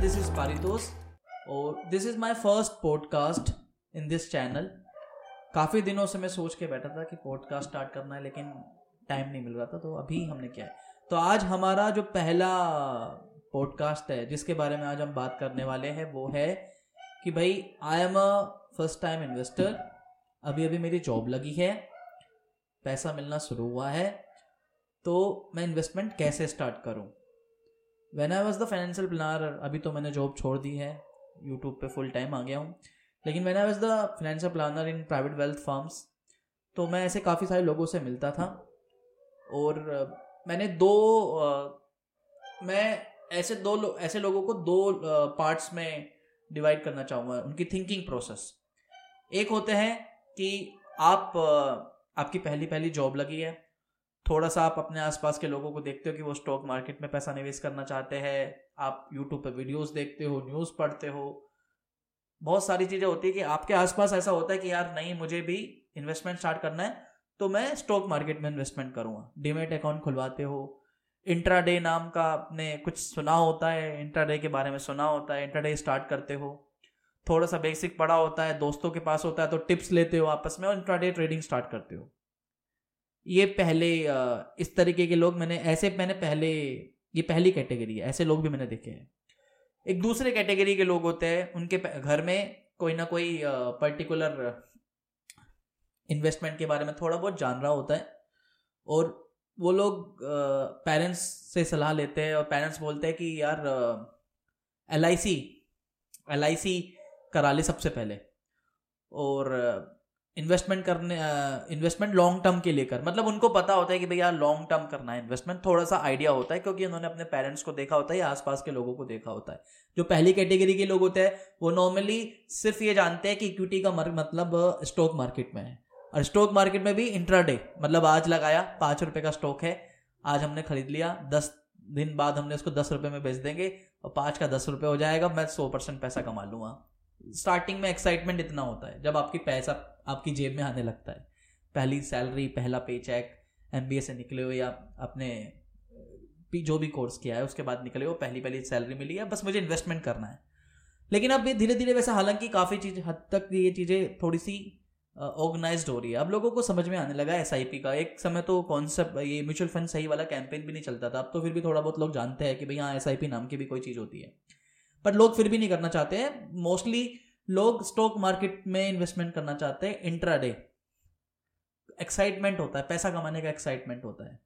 this is Paritos, और this is my first podcast in this channel काफ़ी दिनों से मैं सोच के बैठा था कि पॉडकास्ट स्टार्ट करना है, लेकिन टाइम नहीं मिल रहा था तो अभी हमने किया है। तो आज हमारा जो पहला पॉडकास्ट है, जिसके बारे में आज हम बात करने वाले हैं, वो है कि भाई I am a first time investor अभी अभी मेरी जॉब लगी है। पैसा मिलना शुरू हुआ है। तो मैं इन्वेस्टमेंट कैसे स्टार्ट करूँ? When I was the financial planner अभी तो मैंने जॉब छोड़ दी है। यूट्यूब पे फुल टाइम आ गया हूँ। लेकिन when I was the financial planner in private wealth firms तो मैं ऐसे काफ़ी सारे लोगों से मिलता था। और मैंने दो मैं ऐसे दो लो, ऐसे लोगों को दो पार्ट्स में डिवाइड करना चाहूँगा। उनकी थिंकिंग प्रोसेस एक होते हैं कि आप आपकी पहली पहली जॉब लगी है। थोड़ा सा आप अपने आसपास के लोगों को देखते हो कि वो स्टॉक मार्केट में पैसा निवेश करना चाहते हैं। आप यूट्यूब पे वीडियोस देखते हो न्यूज़ पढ़ते हो। बहुत सारी चीज़ें होती है कि आपके आसपास ऐसा होता है कि यार, नहीं, मुझे भी इन्वेस्टमेंट स्टार्ट करना है तो मैं स्टॉक मार्केट में इन्वेस्टमेंट करूँगा। डीमेट अकाउंट खुलवाते हो। इंट्राडे नाम का आपने कुछ सुना होता है इंट्राडे के बारे में सुना होता है इंट्राडे स्टार्ट करते हो। थोड़ा सा बेसिक पढ़ा होता है, दोस्तों के पास होता है तो टिप्स लेते हो आपस में और इंट्राडे ट्रेडिंग स्टार्ट करते हो। ये पहले इस तरीके के लोग मैंने, ऐसे मैंने पहले, ये पहली कैटेगरी है, ऐसे लोग भी मैंने देखे हैं। एक दूसरे कैटेगरी के लोग होते हैं, उनके घर में कोई ना कोई पर्टिकुलर इन्वेस्टमेंट के बारे में थोड़ा बहुत जान रहा होता है, और वो लोग पेरेंट्स से सलाह लेते हैं, और पेरेंट्स बोलते हैं कि यार L I C L I सी करा ले सबसे पहले, और इन्वेस्टमेंट करने इन्वेस्टमेंट लॉन्ग टर्म के लिए कर। मतलब उनको पता होता है कि भैया लॉन्ग टर्म करना है। इन्वेस्टमेंट थोड़ा सा आइडिया होता है क्योंकि उन्होंने अपने पेरेंट्स को देखा होता है या आसपास के लोगों को देखा होता है। जो पहली कैटेगरी के लोग होते हैं, वो नॉर्मली सिर्फ़ ये जानते हैं कि इक्विटी का मतलब स्टॉक मार्केट में है। और स्टॉक मार्केट में भी इंट्राडे मतलब आज लगाया, पाँच रुपये का स्टॉक है, आज हमने खरीद लिया, दस दिन बाद हमने उसको दस रुपये में बेच देंगे, और पाँच का दस रुपये हो जाएगा, मैं सौ परसेंट पैसा कमा लूँगा। स्टार्टिंग में एक्साइटमेंट इतना होता है, जब आपकी पैसा आपकी जेब में आने लगता है। पहली सैलरी पहला पे चेक एम से निकले हो या अपने जो भी कोर्स किया है, उसके बाद निकले हो, पहली पहली सैलरी मिली है, बस मुझे इन्वेस्टमेंट करना है। लेकिन अब धीरे धीरे वैसे हालाँकि काफ़ी चीज़, हद तक ये चीज़ें थोड़ी सी ऑर्गेनाइज हो रही है। अब लोगों को समझ में आने लगा एसआईपी का। एक समय तो कॉन्सेप्ट ये म्यूचुअल फंड सही वाला कैंपेन भी नहीं चलता था। अब तो फिर भी थोड़ा बहुत लोग जानते हैं कि भाई हाँ एस नाम की भी कोई चीज़ होती है। बट लोग फिर भी नहीं करना चाहते हैं। मोस्टली लोग स्टॉक मार्केट में इन्वेस्टमेंट करना चाहते हैं इंट्राडे एक्साइटमेंट होता है पैसा कमाने का एक्साइटमेंट होता है।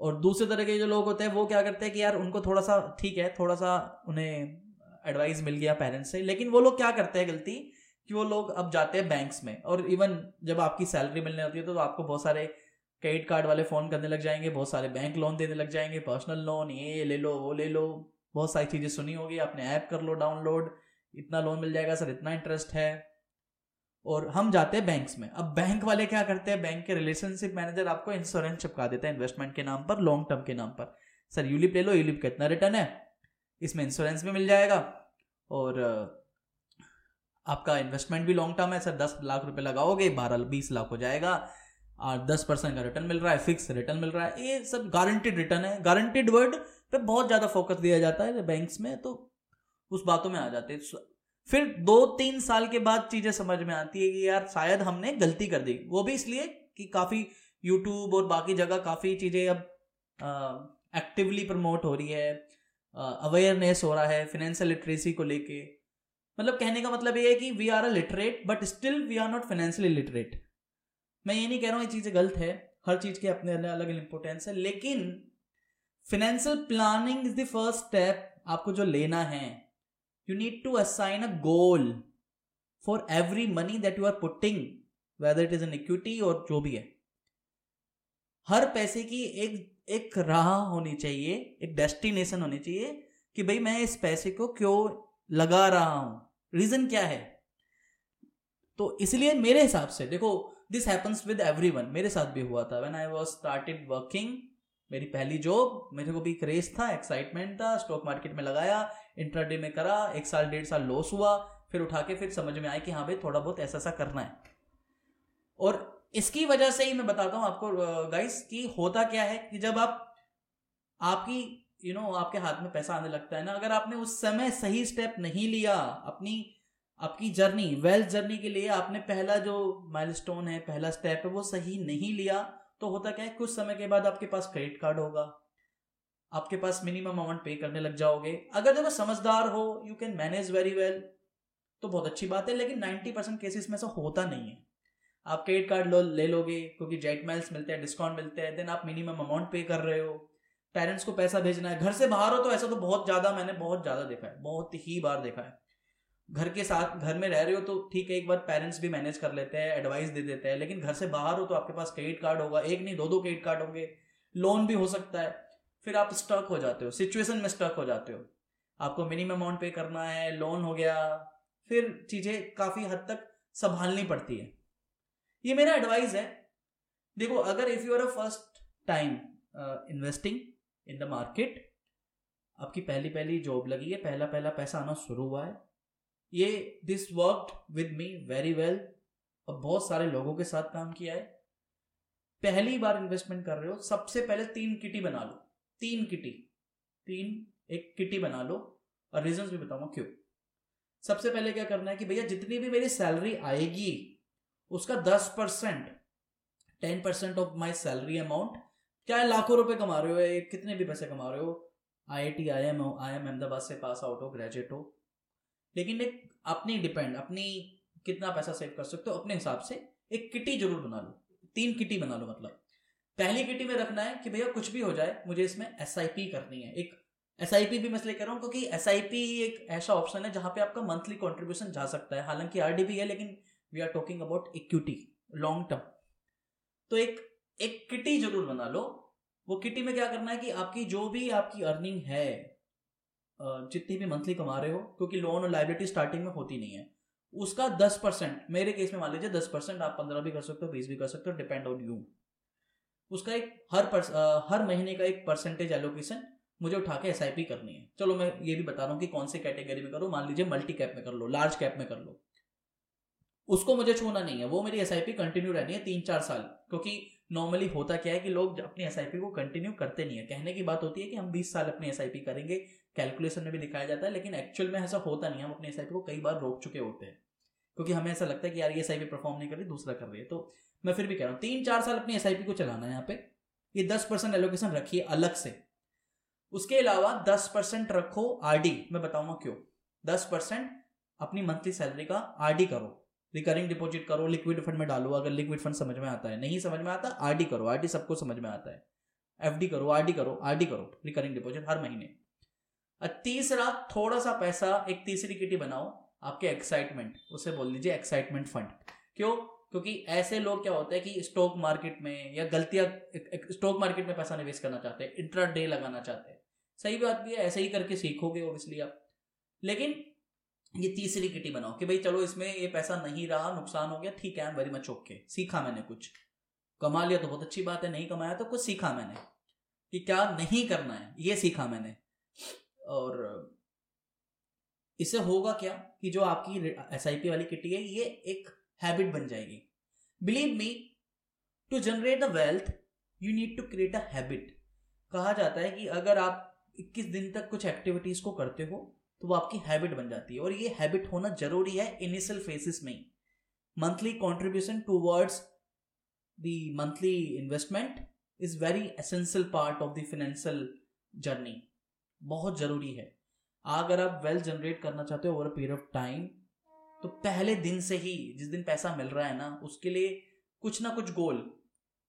और दूसरे तरह के जो लोग होते हैं वो क्या करते हैं कि यार उनको थोड़ा सा ठीक है थोड़ा सा उन्हें एडवाइस मिल गया पेरेंट्स से। लेकिन वो लोग क्या करते हैं गलती? कि वो लोग अब जाते हैं बैंक्स में। और इवन जब आपकी सैलरी मिलने होती है तो, तो आपको बहुत सारे क्रेडिट कार्ड वाले फ़ोन करने लग जाएँगे बहुत सारे बैंक लोन देने लग जाएँगे पर्सनल लोन ये ले लो वो ले लो। बहुत सारी चीज़ें सुनी होगी आपने ऐप कर लो डाउनलोड इतना लोन मिल जाएगा, सर, इतना इंटरेस्ट है। और हम जाते हैं बैंक्स में। अब बैंक वाले क्या करते हैं? बैंक के रिलेशनशिप मैनेजर आपको इंश्योरेंस चिपका देते हैं इन्वेस्टमेंट के नाम पर लॉन्ग टर्म के नाम पर। सर यूलिप ले लो यूलिप कितना रिटर्न है। इसमें इंश्योरेंस भी मिल जाएगा। और आपका इन्वेस्टमेंट भी लॉन्ग टर्म है, सर, दस लाख रुपए लगाओगे, बारह, बीस लाख हो जाएगा। और दस परसेंट का रिटर्न मिल रहा है फिक्स रिटर्न मिल रहा है। ये सब गारंटेड रिटर्न है। गारंटेड वर्ड पे बहुत ज़्यादा फोकस दिया जाता है बैंक्स में तो उस बातों में आ जाते फिर दो तीन साल के बाद चीज़ें समझ में आती है कि यार, शायद हमने गलती कर दी। वो भी इसलिए कि काफ़ी यूट्यूब और बाकी जगह काफ़ी चीज़ें अब एक्टिवली प्रमोट हो रही है। अवेयरनेस हो रहा है फाइनेंशियल लिटरेसी को लेके। मतलब कहने का मतलब ये है कि we are a literate but still we are not financially literate मैं ये नहीं कह रहा हूँ ये चीज़ें गलत है। हर चीज़ के अपने अलग अलग इंपॉर्टेंस है, लेकिन financial planning is the first step आपको जो लेना है you need to assign a goal for every money that you are putting, whether it is an equity और जो भी है। हर पैसे की एक एक राह होनी चाहिए, एक डेस्टिनेशन होनी चाहिए कि भाई मैं इस पैसे को क्यों लगा रहा हूँ। रीजन क्या है? तो इसलिए मेरे हिसाब से, देखो दिस हैपन्स विद एवरी मेरे साथ भी हुआ था। When I was started working मेरी पहली जॉब मेरे को भी क्रेज था एक्साइटमेंट था स्टॉक मार्केट में लगाया इंट्राडे में करा, एक साल, डेढ़ साल लॉस हुआ, फिर उठा के फिर समझ में आया कि हाँ भाई, थोड़ा बहुत ऐसा ऐसा करना है। और इसकी वजह से ही मैं बताता हूँ आपको गाइस कि होता क्या है कि जब आप, आपकी यू नो आपके हाथ में पैसा आने लगता है ना, अगर आपने उस समय सही स्टेप नहीं लिया, अपनी, आपकी जर्नी वेल्थ जर्नी के लिए आपने पहला जो माइलस्टोन है, पहला स्टेप है, वो सही नहीं लिया तो होता क्या है, कुछ समय के बाद आपके पास क्रेडिट कार्ड होगा। आपके पास मिनिमम अमाउंट पे करने लग जाओगे। अगर जब समझदार हो you can manage very well तो बहुत अच्छी बात है, लेकिन 90 परसेंट केसेस में ऐसा होता नहीं है। आप क्रेडिट कार्ड लो, ले लोगे, क्योंकि जेट माइल्स मिलते हैं डिस्काउंट मिलते हैं देन आप मिनिमम अमाउंट पे कर रहे हो। पेरेंट्स को पैसा भेजना है, घर से बाहर हो तो ऐसा तो बहुत ज़्यादा मैंने बहुत ज़्यादा देखा है, बहुत ही बार देखा है। घर के साथ, घर में रह रहे हो तो ठीक है, एक बार पेरेंट्स भी मैनेज कर लेते हैं एडवाइस दे देते हैं, लेकिन घर से बाहर हो तो आपके पास क्रेडिट कार्ड होगा, एक नहीं दो दो क्रेडिट कार्ड होंगे लोन भी हो सकता है, फिर आप स्टक हो जाते हो सिचुएशन में स्टक हो जाते हो। आपको मिनिमम अमाउंट पे करना है लोन हो गया, फिर चीज़ें काफ़ी हद तक संभालनी पड़ती है। ये मेरा एडवाइस है। देखो, अगर if you are a first time investing in the market आपकी पहली पहली जॉब लगी है पहला पहला पैसा आना शुरू हुआ है ये this worked with me very well और बहुत सारे लोगों के साथ काम किया है पहली बार इन्वेस्टमेंट कर रहे हो सबसे पहले तीन किटी बना लो तीन किटी तीन एक किटी बना लो और रीजन भी बताऊँगा क्यों सबसे पहले क्या करना है कि भैया जितनी भी मेरी सैलरी आएगी उसका दस percent ten percent of my salary amount क्या लाखों रुपए कमा रहे हो कितने भी पैसे कमा रहे हो I I T I M I M Ahmedabad से पास आउट हो ग्रेजुएट हो लेकिन एक अपनी डिपेंड अपनी कितना पैसा सेव कर सकते हो, अपने हिसाब से एक किटी ज़रूर बना लो। तीन किटी बना लो मतलब। पहली किटी में रखना है कि भैया कुछ भी हो जाए, मुझे इसमें एसआईपी करनी है। एक एसआईपी भी मैं इसलिए कह रहा हूँ क्योंकि एसआईपी एक ऐसा ऑप्शन है जहाँ पे आपका मंथली कॉन्ट्रीब्यूशन जा सकता है। हालाँकि आर है, लेकिन we are talking about equity long term तो एक एक किटी ज़रूर बना लो। वो किटी में क्या करना है कि आपकी जो भी आपकी अर्निंग है जितनी भी मंथली कमा रहे हो क्योंकि लोन और लाइबिलिटी स्टार्टिंग में होती नहीं है। उसका दस परसेंट मेरे केस में मान लीजिए दस परसेंट आप पंद्रह भी कर सकते हो बीस भी कर सकते हो डिपेंड ऑन यू उसका एक हर पर, हर महीने का एक परसेंटेज एलोकेशन मुझे उठा के एसआईपी करनी है। चलो मैं ये भी बता रहा हूँ कि कौन से कैटेगरी में करो मान लीजिए मल्टी कैप में कर लो लार्ज कैप में कर लो। उसको मुझे छूना नहीं है वो मेरी एसआईपी कंटिन्यू रहनी है तीन चार साल क्योंकि नॉर्मली होता क्या है कि लोग अपनी एसआईपी को कंटिन्यू करते नहीं है। कहने की बात होती है कि हम बीस साल अपनी एसआईपी करेंगे कैलकुलेशन में भी दिखाया जाता है, लेकिन एक्चुअल में ऐसा होता नहीं हम अपने एस को कई बार रोक चुके होते हैं, क्योंकि हमें ऐसा लगता है कि यार ये एस परफॉर्म नहीं कर रही, दूसरा कर रही है। तो मैं फिर भी कह रहा हूँ, तीन चार साल अपनी एसआईपी को चलाना है यहाँ पे। ये दस परसेंट एलोकेशन रखिए अलग से। उसके अलावा दस परसेंट रखो आरडी मैं बताऊँगा क्यों। दस परसेंट अपनी मंथली सैलरी का आरडी करो। रिकरिंग डिपॉजिट करो लिक्विड फंड में डालो, अगर लिक्विड फंड समझ में आता है। नहीं समझ में आता आरडी करो। आरडी सबको समझ में आता है। एफडी करो आरडी करो आरडी करो। रिकरिंग डिपॉजिट हर महीने। तीसरा थोड़ा सा पैसा एक तीसरी किटी बनाओ, आपके एक्साइटमेंट उसे बोल दीजिए एक्साइटमेंट फंड क्यों? क्योंकि ऐसे लोग क्या होते हैं कि स्टॉक मार्केट में या गलतियाँ स्टॉक मार्केट में पैसा निवेश करना चाहते हैं इंट्रा डे लगाना चाहते हैं। सही बात भी है, ऐसे ही करके सीखोगे ओबियसली आप। लेकिन ये तीसरी किटी बनाओ कि भाई चलो इसमें ये पैसा नहीं रहा, नुकसान हो गया, ठीक है वेरी मच ओके सीखा मैंने कुछ। कमा लिया तो बहुत अच्छी बात है, नहीं कमाया तो कुछ सीखा मैंने। कि क्या नहीं करना है, ये सीखा मैंने। और इससे होगा क्या कि जो आपकी एस आई पी वाली किटी है, ये एक हैबिट बन जाएगी। Believe me to generate the wealth you need to create a habit कहा जाता है कि अगर आप 21 दिन तक कुछ एक्टिविटीज़ को करते हो तो वो आपकी हैबिट बन जाती है। और ये हैबिट होना ज़रूरी है इनिशियल फेसिस में monthly contribution towards the monthly investment is very essential part of the financial journey बहुत ज़रूरी है। अगर आप वेल्थ जनरेट करना चाहते हो over a period of time तो पहले दिन से ही जिस दिन पैसा मिल रहा है ना, उसके लिए कुछ ना कुछ गोल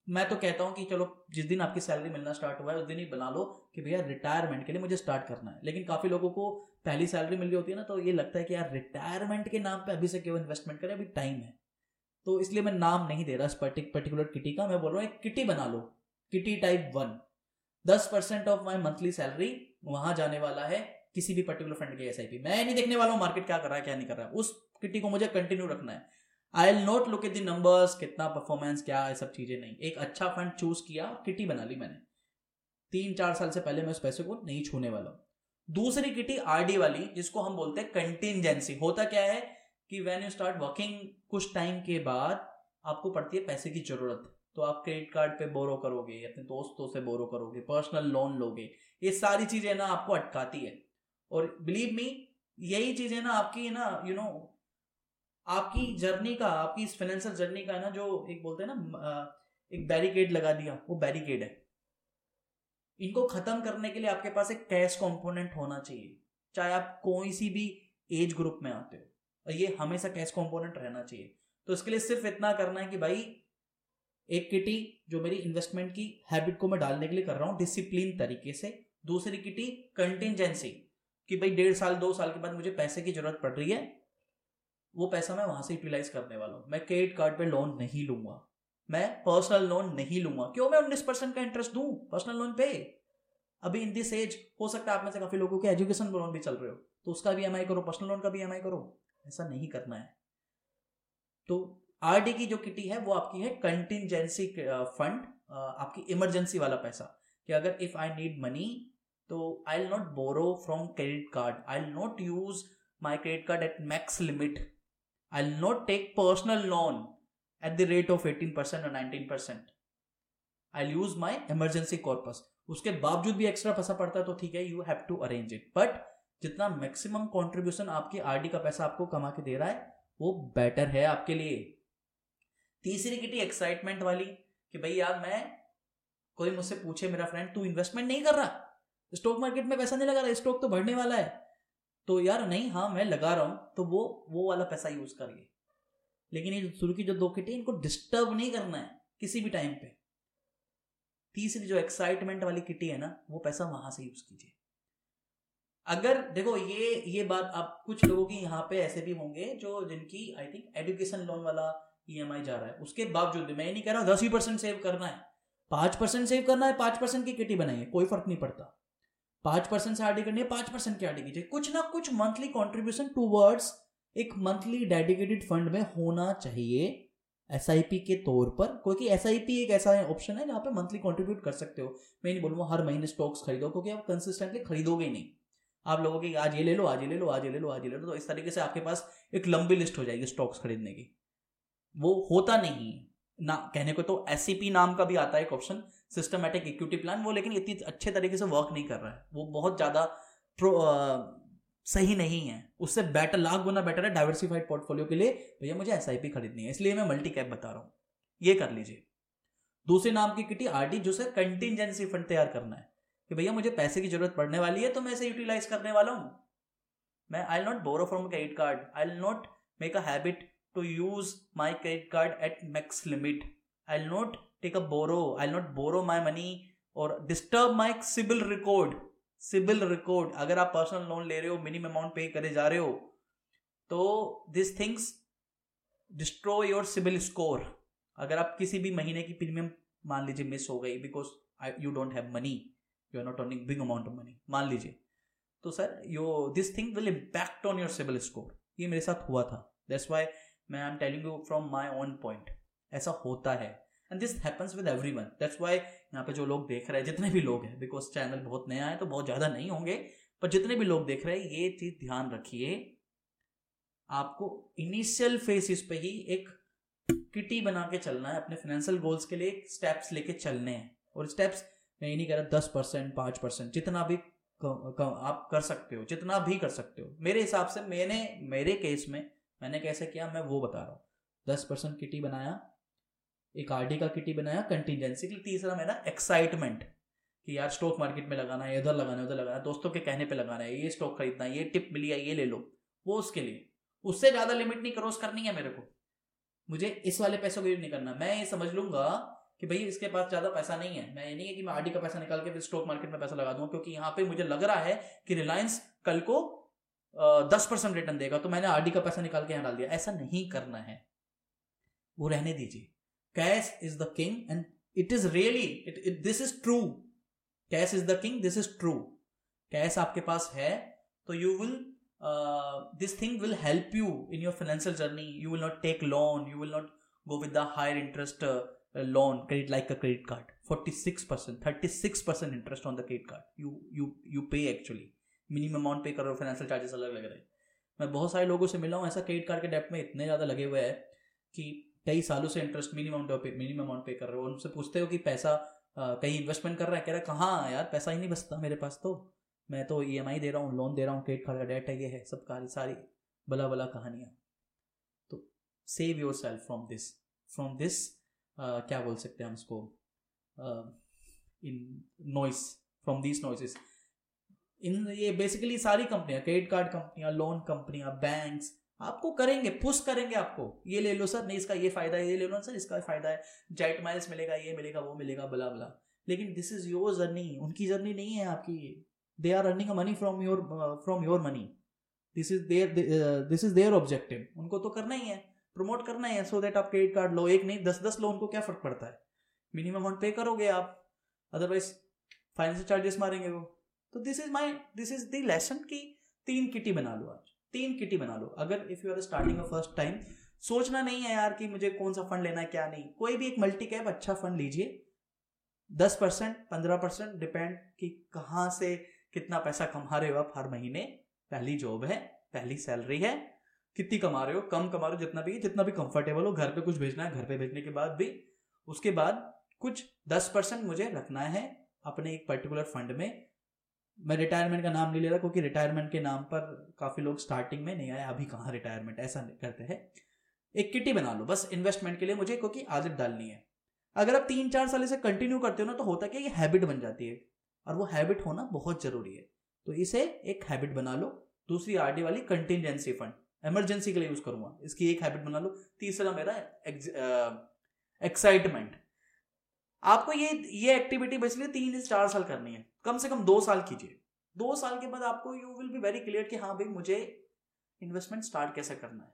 मैं तो कहता हूँ कि चलो, जिस दिन आपकी सैलरी मिलना स्टार्ट हुआ है, उस दिन ही बना लो कि भैया रिटायरमेंट के लिए मुझे स्टार्ट करना है। लेकिन काफ़ी लोगों को पहली सैलरी मिल रही होती है ना तो ये लगता है कि यार रिटायरमेंट के नाम पे अभी से क्यों इन्वेस्टमेंट करें? अभी टाइम है। तो इसलिए मैं नाम नहीं दे रहा इस पर्टिकुलर किटी का, मैं बोल रहा हूँ एक किटी बना लो। किटी टाइप वन दस percent of my monthly salary वहाँ जाने वाला है किसी भी पर्टिकुलर फंड के एसआईपी मैं नहीं देखने वाला हूँ मार्केट क्या कर रहा है, क्या नहीं कर रहा है। उस किटी को मुझे कंटिन्यू रखना है। I'll not look at the numbers कितना परफॉर्मेंस क्या है सब चीज़ें नहीं। एक अच्छा फंड चूज़ किया किटी बना ली मैंने। तीन चार साल से पहले मैं उस पैसे को नहीं छूने वाला दूसरी किटी आरडी वाली, जिसको हम बोलते हैं कंटिजेंसी होता क्या है कि वेन यू स्टार्ट वर्किंग कुछ टाइम के बाद आपको पड़ती है पैसे की ज़रूरत। तो आप क्रेडिट कार्ड पे बोरो करोगे अपने दोस्तों से बोरो करोगे पर्सनल लोन लोगे ये सारी चीज़ें ना आपको अटकाती है। और बिलीव मी यही चीज़ें ना आपकी ना यू you नो know, आपकी जर्नी का आपकी इस फाइनेंशियल जर्नी का ना जो एक बोलते हैं ना एक बैरिकेड लगा दिया वो बैरिकेड है। इनको खत्म करने के लिए आपके पास एक कैश कंपोनेंट होना चाहिए चाहे आप कोई सी भी एज ग्रुप में आते हो और ये हमेशा कैश कंपोनेंट रहना चाहिए। तो इसके लिए सिर्फ़ इतना करना है कि भाई एक किटी जो मेरी इन्वेस्टमेंट की हैबिट को मैं डालने के लिए कर रहा हूँ डिसिप्लिन तरीके से। दूसरी किटी कंटिजेंसी कि भाई डेढ़ साल, दो साल के बाद मुझे पैसे की ज़रूरत पड़ रही है, वो पैसा मैं वहाँ से यूटिलाइज करने वाला हूँ। मैं क्रेडिट कार्ड पे लोन नहीं लूँगा। मैं पर्सनल लोन नहीं लूँगा। क्यों? मैं उन्नीस परसेंट का इंटरेस्ट दूँ पर्सनल लोन पे। अभी इन दिस एज हो सकता है आप में से काफ़ी लोगों के एजुकेशन लोन भी चल रहे हो तो उसका भी ई करो पर्सनल लोन का भी ई करो। ऐसा नहीं करना है। तो आरडी की जो किटी है, वो आपकी है कंटिजेंसी फंड आपकी इमरजेंसी वाला पैसा। कि अगर इफ़ आई नीड मनी तो I not borrow from credit card I not use my credit card at max limit I not take personal loan at the rate of eighteen percent और nineteen percent I use my emergency corpus उसके बावजूद भी extra पैसा पड़ता है तो ठीक है you have to arrange it but जितना मैक्सिमम कॉन्ट्रीब्यूशन आपकी आरडी का पैसा आपको कमा के दे रहा है, वो बेटर है आपके लिए। तीसरी किटी एक्साइटमेंट वाली कि भाई यार मैं, कोई मुझसे पूछे मेरा फ्रेंड तू इन्वेस्टमेंट नहीं कर रहा? स्टॉक मार्केट में पैसा नहीं लगा रहा? स्टॉक तो बढ़ने वाला है। तो यार नहीं हाँ मैं लगा रहा हूँ तो वो वो वाला पैसा यूज़ करिए। लेकिन ये शुरू की जो दो किटी इनको डिस्टर्ब नहीं करना है, किसी भी टाइम पे। तीसरी जो एक्साइटमेंट वाली किटी है ना, वो पैसा वहाँ से यूज़ कीजिए। अगर, देखो, ये ये बात आप, कुछ लोगों की यहाँ पे ऐसे भी होंगे जो, जिनकी आई थिंक एजुकेशन लोन वाला ईएमआई जा रहा है। उसके बावजूद मैं ये नहीं कह रहा हूँ, दस ही परसेंट सेव करना है। पाँच परसेंट सेव करना है, पाँच परसेंट की किटी बनाइए कोई फ़र्क नहीं पड़ता। पाँच परसेंट से आरडी करनी है, पाँच परसेंट की आरडी कीजिए। कुछ ना कुछ मंथली कॉन्ट्रीब्यूशन टूवर्ड्स एक मंथली डेडिकेटेड फंड में होना चाहिए एसआईपी के तौर पर। क्योंकि एसआईपी एक ऐसा ऑप्शन है जहाँ पे मंथली कॉन्ट्रीब्यूट कर सकते हो। मैं नहीं बोलूँगा हर महीने स्टॉक्स खरीदो, क्योंकि आप कंसिस्टेंटली खरीदोगे नहीं। आप लोगों की, आज ये ले लो, आज ये ले लो, आज ये ले लो, आज ये ले लो। तो इस तरीके से आपके पास एक लंबी लिस्ट हो जाएगी स्टॉक्स खरीदने की। वो होता नहीं ना, कहने को तो एस नाम का भी आता है एक ऑप्शन सिस्टमेटिक इक्विटी प्लान वो लेकिन इतनी अच्छे तरीके से वर्क नहीं कर रहा है। वो बहुत ज़्यादा सही नहीं है। उससे बेटर लाख गुना बेटर है डाइवर्सिफाइड पोर्टफोलियो के लिए। भैया, मुझे एसआईपी खरीदनी है, इसलिए मैं मल्टी कैप बता रहा हूँ। ये कर लीजिए। दूसरे नाम की किटी आरडी जो सर कंटिजेंसी फंड तैयार करना है। कि भैया, मुझे पैसे की ज़रूरत पड़ने वाली है तो मैं इसे यूटिलाइज करने वाला हूँ। मैं I not borrow from credit card I not make a habit to use my credit card at max limit. I'll not take a borrow. I'll not borrow my money or disturb my CIBIL record. CIBIL record. अगर आप personal loan ले रहे हो minimum amount पे करे जा रहे हो तो this things destroy your CIBIL score अगर आप किसी भी महीने की प्रीमियम मान लीजिए मिस हो गई because you don't have money you are not earning big amount of money मान लीजिए तो sir you this thing will impact on your CIBIL score ये मेरे साथ हुआ था दैट्स वाई मैं I am telling you from my own point ऐसा होता है। And this happens with every one that's why यहाँ पे जो लोग देख रहे हैं, जितने भी लोग हैं बिकॉज़ चैनल बहुत नया है तो बहुत ज़्यादा नहीं होंगे, पर जितने भी लोग देख रहे हैं, ये चीज़ ध्यान रखिए। आपको इनिशियल फेसिस पे ही एक किटी बना के चलना है, अपने फाइनेंशियल गोल्स के लिए स्टेप्स लेके चलने हैं। और स्टेप्स मैं ये नहीं कह रहा दस परसेंट, पाँच परसेंट, जितना भी आप कर सकते हो, जितना भी कर सकते हो। मेरे हिसाब से मैंने, मेरे केस में मैंने कैसे किया? मैं वो बता रहा हूँ। दस परसेंट किटी बनाया, एक आर का किटी बनाया कंटिजेंसी के लिए तीसरा मेरा एक्साइटमेंट कि यार स्टॉक मार्केट में लगाना है, इधर लगाना है, उधर लगाना है, दोस्तों के कहने पे लगाना है, ये स्टॉक खरीदना है, ये टिप मिली है, ये ले लो। वो उसके लिए। उससे ज़्यादा लिमिट नहीं क्रॉस करनी है मेरे को। मुझे इस वाले पैसों को यूज़ नहीं करना। मैं ये समझ लूँगा कि भाई इसके पास ज़्यादा पैसा नहीं है। मैं ये नहीं है कि मैं आरडी का पैसा निकाल के फिर स्टॉक मार्केट में पैसा लगा दूँगा, क्योंकि यहाँ पे मुझे लग रहा है कि रिलायंस कल को दस परसेंट रिटर्न देगा तो मैंने आरडी का पैसा निकाल के यहाँ डाल दिया। ऐसा नहीं करना है। वो रहने दीजिए। Cash is the king and it is really this is true cash is the king this is true cash आपके पास है तो you will this thing will help you in your financial journey you will not take loan you will not go with the higher interest loan credit like a credit card 46 percent 36 percent interest on the credit card you you you pay actually minimum amount pay कर रहे हो financial charges अलग लग रहे हैं। मैं बहुत सारे लोगों से मिला हूँ, ऐसा क्रेडिट कार्ड के डेप्ट में इतने ज़्यादा लगे हुए हैं कि कई सालों से interest minimum pay minimum amount pay कर रहे हो। उनसे पूछते हो कि पैसा कहीं इन्वेस्टमेंट कर रहा है, कह रहा है, कहाँ यार? पैसा ही नहीं बचता मेरे पास तो। मैं तो ई e दे रहा हूँ लोन दे रहा हूँ क्रेडिट कार्ड का डेट है ये है, सब कारी सारी बला बला कहानियाँ। तो save yourself from this from this क्या बोल सकते हैं हम उसको in noise from this noises in, ये बेसिकली सारी कंपनियाँ क्रेडिट कार्ड कंपनियाँ लोन कंपनियाँ बैंक्स आपको करेंगे पुश करेंगे आपको। ये ले लो सर, नहीं इसका ये फ़ायदा है, ये ले लो सर, इसका फ़ायदा है। जाइट माइल्स मिलेगा, ये मिलेगा, वो मिलेगा बला बला लेकिन दिस इज़ योर जर्नी उनकी जर्नी नहीं है आपकी they are earning money from your from your money this is their this is their objective उनको तो करना ही है प्रमोट करना है सो देट आप क्रेडिट कार्ड लो। एक नहीं दस दस लो उनको क्या फ़र्क पड़ता है? मिनिमम अमाउंट पे करोगे आप। अदरवाइज़ फाइनेंशियल चार्जेस मारेंगे वो। तो this is my this is the lesson की तीन किटी बना लो आज। तीन किटी बना लो। अगर if you are starting first time सोचना नहीं है यार कि मुझे कौन सा फंड लेना है, क्या नहीं। कोई भी एक मल्टी कैप अच्छा फंड लीजिए। दस परसेंट, पंद्रह परसेंट डिपेंड कि कहाँ से कितना पैसा कमा रहे हो आप हर महीने। पहली जॉब है, पहली सैलरी है। कितनी कमा रहे हो, कम कमा रहे हो, जितना भी जितना भी कंफर्टेबल हो, घर पे कुछ भेजना है, घर पे भेजने के बाद भी। उसके बाद कुछ दस परसेंट मुझे रखना है अपने एक पर्टिकुलर फंड में। मैं रिटायरमेंट का नाम नहीं ले रहा क्योंकि रिटायरमेंट के नाम पर काफ़ी लोग स्टार्टिंग में, नहीं आए, अभी कहाँ रिटायरमेंट ऐसा करते हैं। एक किटी बना लो, बस इन्वेस्टमेंट के लिए मुझे, क्योंकि आदत डालनी है। अगर आप तीन चार साल इसे कंटिन्यू करते हो ना तो होता क्या ये हैबिट बन जाती है। और वो हैबिट होना बहुत ज़रूरी है। तो इसे एक हैबिट बना लो। दूसरी आरडी वाली कंटिजेंसी फंड इमरजेंसी के लिए यूज़ करूँगा। इसकी एक हैबिट बना लो। तीसरा मेरा एक्साइटमेंट आपको ये ये एक्टिविटी बेसिकली तीन से चार साल करनी है। कम से कम दो साल कीजिए। दो साल के बाद आपको you will be very clear कि हाँ भाई मुझे इन्वेस्टमेंट स्टार्ट कैसे करना है।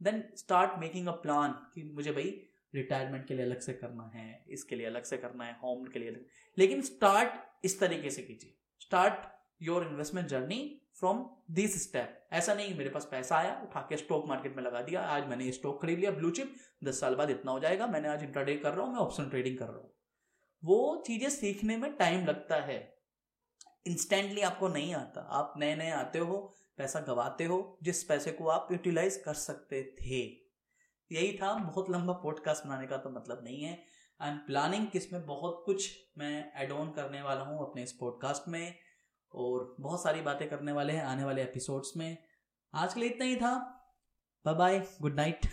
Then start making a plan कि मुझे भाई रिटायरमेंट के लिए अलग से करना है, इसके लिए अलग से करना है होम के लिए अलग लेकिन स्टार्ट इस तरीके से कीजिए। Start your investment journey from this step ऐसा नहीं मेरे पास पैसा आया, उठा के स्टॉक मार्केट में लगा दिया, आज मैंने स्टॉक खरीद लिया ब्लू चिप दस साल बाद इतना हो जाएगा, मैंने आज इंटरडे कर रहा हूँ, मैं ऑप्शन ट्रेडिंग कर रहा हूँ। वो चीज़ें सीखने में टाइम लगता है। इंस्टेंटली आपको नहीं आता। आप नए नए आते हो, पैसा गवाते हो, जिस पैसे को आप यूटिलाइज कर सकते थे। यही था, बहुत लंबा पॉडकास्ट बनाने का तो मतलब नहीं है। एम प्लानिंग कि इसमें बहुत कुछ मैं एड ऑन करने वाला हूँ अपने इस पॉडकास्ट में। और बहुत सारी बातें करने वाले हैं आने वाले एपिसोड्स में। आज के लिए इतना ही था। Bye bye good night